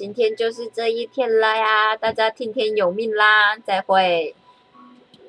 今天就是这一天了呀大家听天由命啦再会。